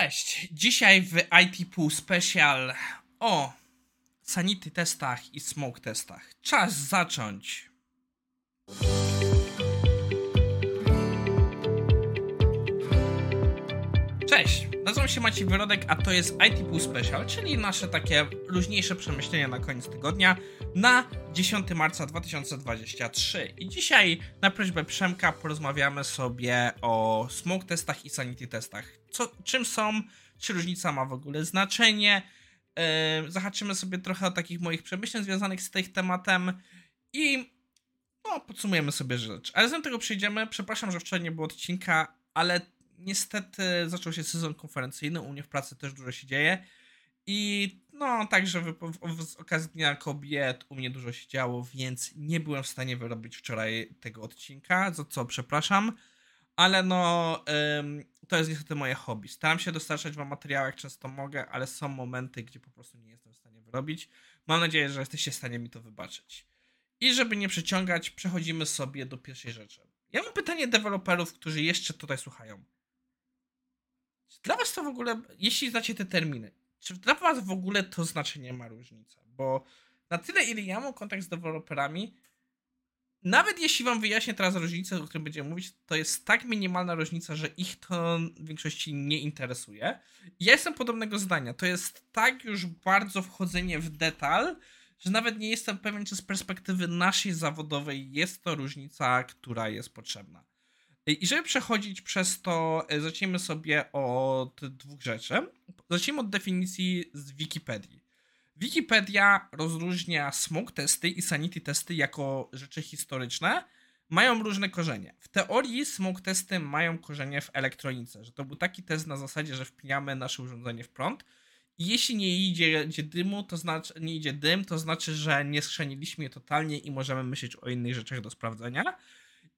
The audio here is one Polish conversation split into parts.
Cześć. Dzisiaj w IT Pool Special o sanity testach i smoke testach. Czas zacząć. Cześć, nazywam się Maciej Wyrodek, a to jest IT Pool Special, czyli nasze takie luźniejsze przemyślenia na koniec tygodnia na 10 marca 2023. I dzisiaj na prośbę Przemka porozmawiamy sobie o smoke testach i sanity testach. Co, czym są, czy różnica ma w ogóle znaczenie. Yy, zahaczymy sobie trochę o takich moich przemyśleń związanych z tym tematem i no, podsumujemy sobie rzecz. Ale zanim tego przejdziemy, przepraszam, że wczoraj nie było odcinka, ale niestety zaczął się sezon konferencyjny, u mnie w pracy też dużo się dzieje i no, także w, w, z okazji Dnia Kobiet u mnie dużo się działo, więc nie byłem w stanie wyrobić wczoraj tego odcinka, za co przepraszam, ale no, ym, to jest niestety moje hobby. Staram się dostarczać wam materiały jak często mogę, ale są momenty, gdzie po prostu nie jestem w stanie wyrobić. Mam nadzieję, że jesteście w stanie mi to wybaczyć. I żeby nie przeciągać, przechodzimy sobie do pierwszej rzeczy. Ja mam pytanie deweloperów, którzy jeszcze tutaj słuchają. Czy dla was to w ogóle, jeśli znacie te terminy, czy dla was w ogóle to znaczenie ma różnicę? Bo na tyle, ile ja mam kontakt z deweloperami, nawet jeśli wam wyjaśnię teraz różnicę, o której będziemy mówić, to jest tak minimalna różnica, że ich to w większości nie interesuje. Ja jestem podobnego zdania. To jest tak już bardzo wchodzenie w detal, że nawet nie jestem pewien, czy z perspektywy naszej zawodowej jest to różnica, która jest potrzebna. I żeby przechodzić przez to, e, zacznijmy sobie od dwóch rzeczy. Zacznijmy od definicji z Wikipedii. Wikipedia rozróżnia smoke testy i sanity testy jako rzeczy historyczne. Mają różne korzenie. W teorii smoke testy mają korzenie w elektronice, że to był taki test na zasadzie, że wpinamy nasze urządzenie w prąd i jeśli nie idzie, idzie dymu, to znaczy, nie idzie dym, to znaczy, że nie schrzaniliśmy je totalnie i możemy myśleć o innych rzeczach do sprawdzenia.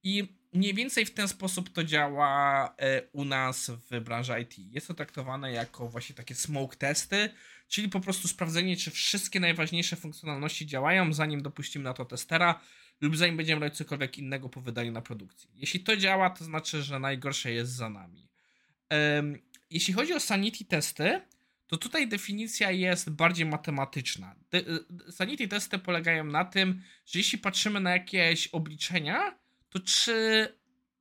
I mniej więcej w ten sposób to działa e, u nas w branży IT. Jest to traktowane jako właśnie takie smoke testy, czyli po prostu sprawdzenie, czy wszystkie najważniejsze funkcjonalności działają, zanim dopuścimy na to testera, lub zanim będziemy robić cokolwiek innego po wydaniu na produkcji. Jeśli to działa, to znaczy, że najgorsze jest za nami. jeśli chodzi o sanity testy, to tutaj definicja jest bardziej matematyczna. De sanity testy polegają na tym, że jeśli patrzymy na jakieś obliczenia, to czy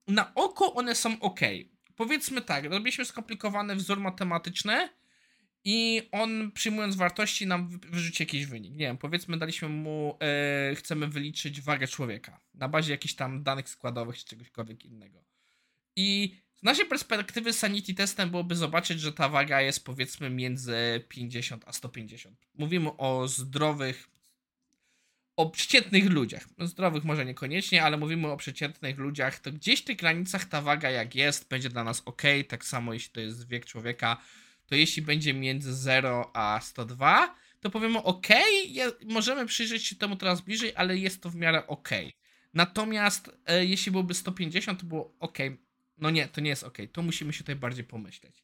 na oko one są ok? Powiedzmy tak, robiliśmy skomplikowany wzór matematyczny i on przyjmując wartości nam wyrzuci jakiś wynik. Nie wiem, powiedzmy daliśmy mu, e, chcemy wyliczyć wagę człowieka na bazie jakichś tam danych składowych czy czegośkolwiek innego. I z naszej perspektywy sanity testem byłoby zobaczyć, że ta waga jest powiedzmy między 50 a 150. Mówimy o zdrowych, o przeciętnych ludziach. Zdrowych może niekoniecznie, ale mówimy o przeciętnych ludziach, to gdzieś w tych granicach ta waga jak jest, będzie dla nas ok. Tak samo jeśli to jest wiek człowieka, to jeśli będzie między 0 a 102, to powiemy ok, możemy przyjrzeć się temu teraz bliżej, ale jest to w miarę ok. Natomiast e, jeśli byłoby 150, to było ok. No nie, to nie jest ok. To musimy się tutaj bardziej pomyśleć.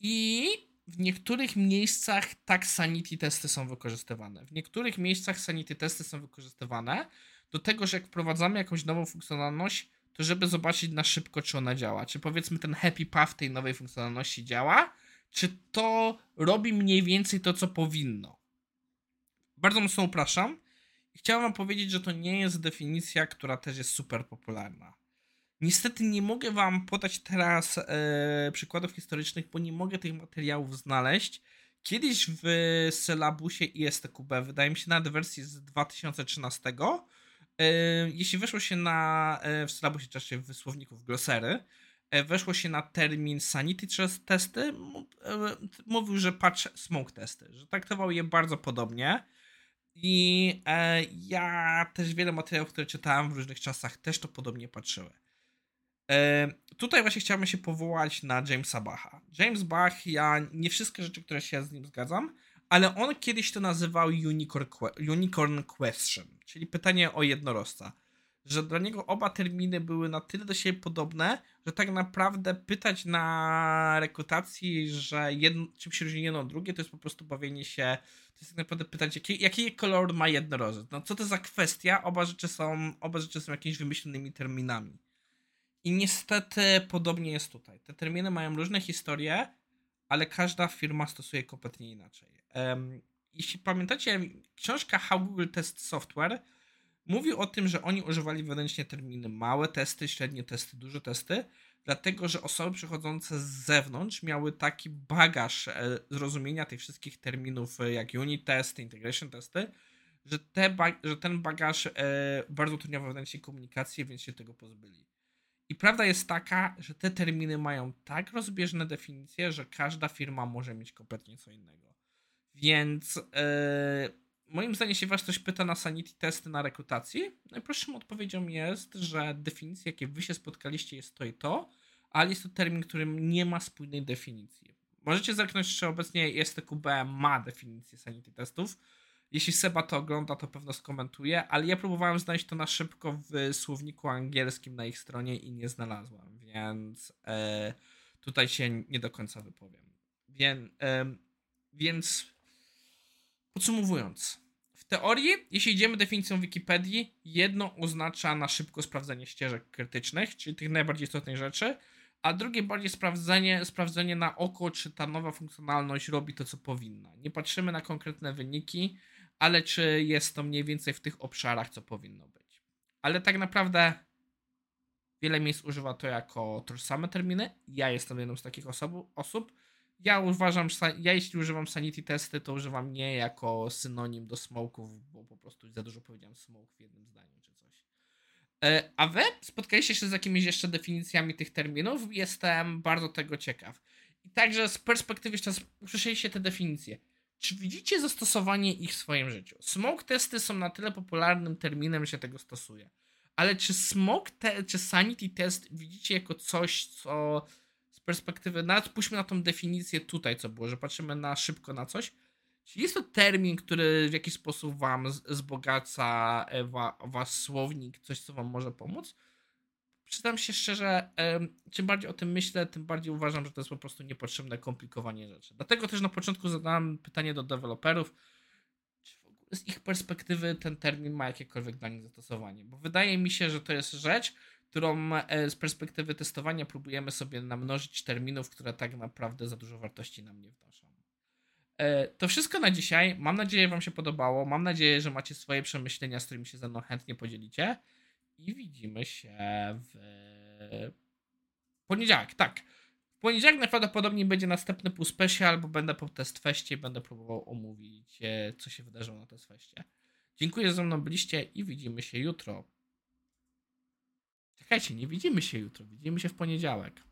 I w niektórych miejscach tak sanity testy są wykorzystywane. W niektórych miejscach sanity testy są wykorzystywane do tego, że jak wprowadzamy jakąś nową funkcjonalność, to żeby zobaczyć na szybko, czy ona działa. Czy powiedzmy ten happy path tej nowej funkcjonalności działa, czy to robi mniej więcej to, co powinno. Bardzo mocno upraszam. Chciałem wam powiedzieć, że to nie jest definicja, która też jest super popularna. Niestety nie mogę wam podać teraz e, przykładów historycznych, bo nie mogę tych materiałów znaleźć. Kiedyś w sylabusie ISTQB, wydaje mi się nawet wersji z 2013, e, jeśli weszło się na, e, w sylabusie, czy w słowniku, w glosery, e, weszło się na termin sanity testy, e, mówił, że patch smoke testy, że traktował je bardzo podobnie. I e, ja też wiele materiałów, które czytałem w różnych czasach, też to podobnie patrzyły. E, tutaj właśnie chciałbym się powołać na Jamesa Bacha. James Bach, ja nie wszystkie rzeczy, które się z nim zgadzam, ale on kiedyś to nazywał Unicorn, Question, czyli pytanie o jednorożca. Że dla niego oba terminy były na tyle do siebie podobne, że tak naprawdę pytać na rekrutacji, że jedno, czym się różni jedno od drugie, to jest po prostu bawienie się, to jest tak naprawdę pytać, jaki, jaki kolor ma jednorożec. No co to za kwestia? Oba rzeczy są, oba rzeczy są jakimiś wymyślonymi terminami. I niestety podobnie jest tutaj. Te terminy mają różne historie, ale każda firma stosuje kompletnie inaczej. Um, jeśli pamiętacie, książka How Google Test Software mówi o tym, że oni używali wewnętrznie terminy małe testy, średnie testy, duże testy, dlatego że osoby przychodzące z zewnątrz miały taki bagaż e, zrozumienia tych wszystkich terminów, e, jak unit testy, integration testy, że, te że ten bagaż e, bardzo utrudniał wewnętrznie komunikację, więc się tego pozbyli. I prawda jest taka, że te terminy mają tak rozbieżne definicje, że każda firma może mieć kompletnie co innego. Więc yy, moim zdaniem, jeśli was ktoś pyta na sanity testy na rekrutacji, najprostszą odpowiedzią jest, że definicja, jakie wy się spotkaliście, jest to i to, ale jest to termin, którym nie ma spójnej definicji. Możecie zerknąć, czy obecnie STQB ma definicję sanity testów. Jeśli Seba to ogląda, to pewno skomentuje, ale ja próbowałem znaleźć to na szybko w słowniku angielskim na ich stronie i nie znalazłem, więc e, tutaj się nie do końca wypowiem. Więc, e, więc podsumowując, w teorii, jeśli idziemy definicją Wikipedii, jedno oznacza na szybko sprawdzenie ścieżek krytycznych, czyli tych najbardziej istotnych rzeczy, a drugie bardziej sprawdzenie, sprawdzenie na oko, czy ta nowa funkcjonalność robi to, co powinna. Nie patrzymy na konkretne wyniki, ale czy jest to mniej więcej w tych obszarach, co powinno być. Ale tak naprawdę wiele miejsc używa to jako tożsame terminy. Ja jestem jedną z takich osobu, osób. Ja uważam, ja jeśli używam sanity testy, to używam nie jako synonim do smoków, bo po prostu za dużo powiedziałem smoke w jednym zdaniu czy coś. E, a wy spotkaliście się z jakimiś jeszcze definicjami tych terminów? Jestem bardzo tego ciekaw. I także z perspektywy jeszcze usłyszeliście te definicje. Czy widzicie zastosowanie ich w swoim życiu? Smoke testy są na tyle popularnym terminem, że tego stosuje. Ale czy smoke te, czy sanity test widzicie jako coś, co z perspektywy, nawet pójdźmy na tą definicję tutaj, co było, że patrzymy na szybko na coś. Czy jest to termin, który w jakiś sposób wam wzbogaca e, wa, was słownik, coś, co wam może pomóc? Przyznam się szczerze, czym bardziej o tym myślę, tym bardziej uważam, że to jest po prostu niepotrzebne komplikowanie rzeczy. Dlatego też na początku zadałem pytanie do deweloperów, czy w ogóle z ich perspektywy ten termin ma jakiekolwiek dla nich zastosowanie. Bo wydaje mi się, że to jest rzecz, którą e, z perspektywy testowania próbujemy sobie namnożyć terminów, które tak naprawdę za dużo wartości nam nie wnoszą. E, to wszystko na dzisiaj. Mam nadzieję, że Wam się podobało. Mam nadzieję, że macie swoje przemyślenia, z którymi się ze mną chętnie podzielicie i widzimy się w poniedziałek, tak. W poniedziałek najprawdopodobniej będzie następny pół special, bo będę po test feście i będę próbował omówić, e, co się wydarzyło na test feście. Dziękuję, że ze mną byliście i widzimy się jutro. Czekajcie, nie widzimy się jutro, widzimy się w poniedziałek.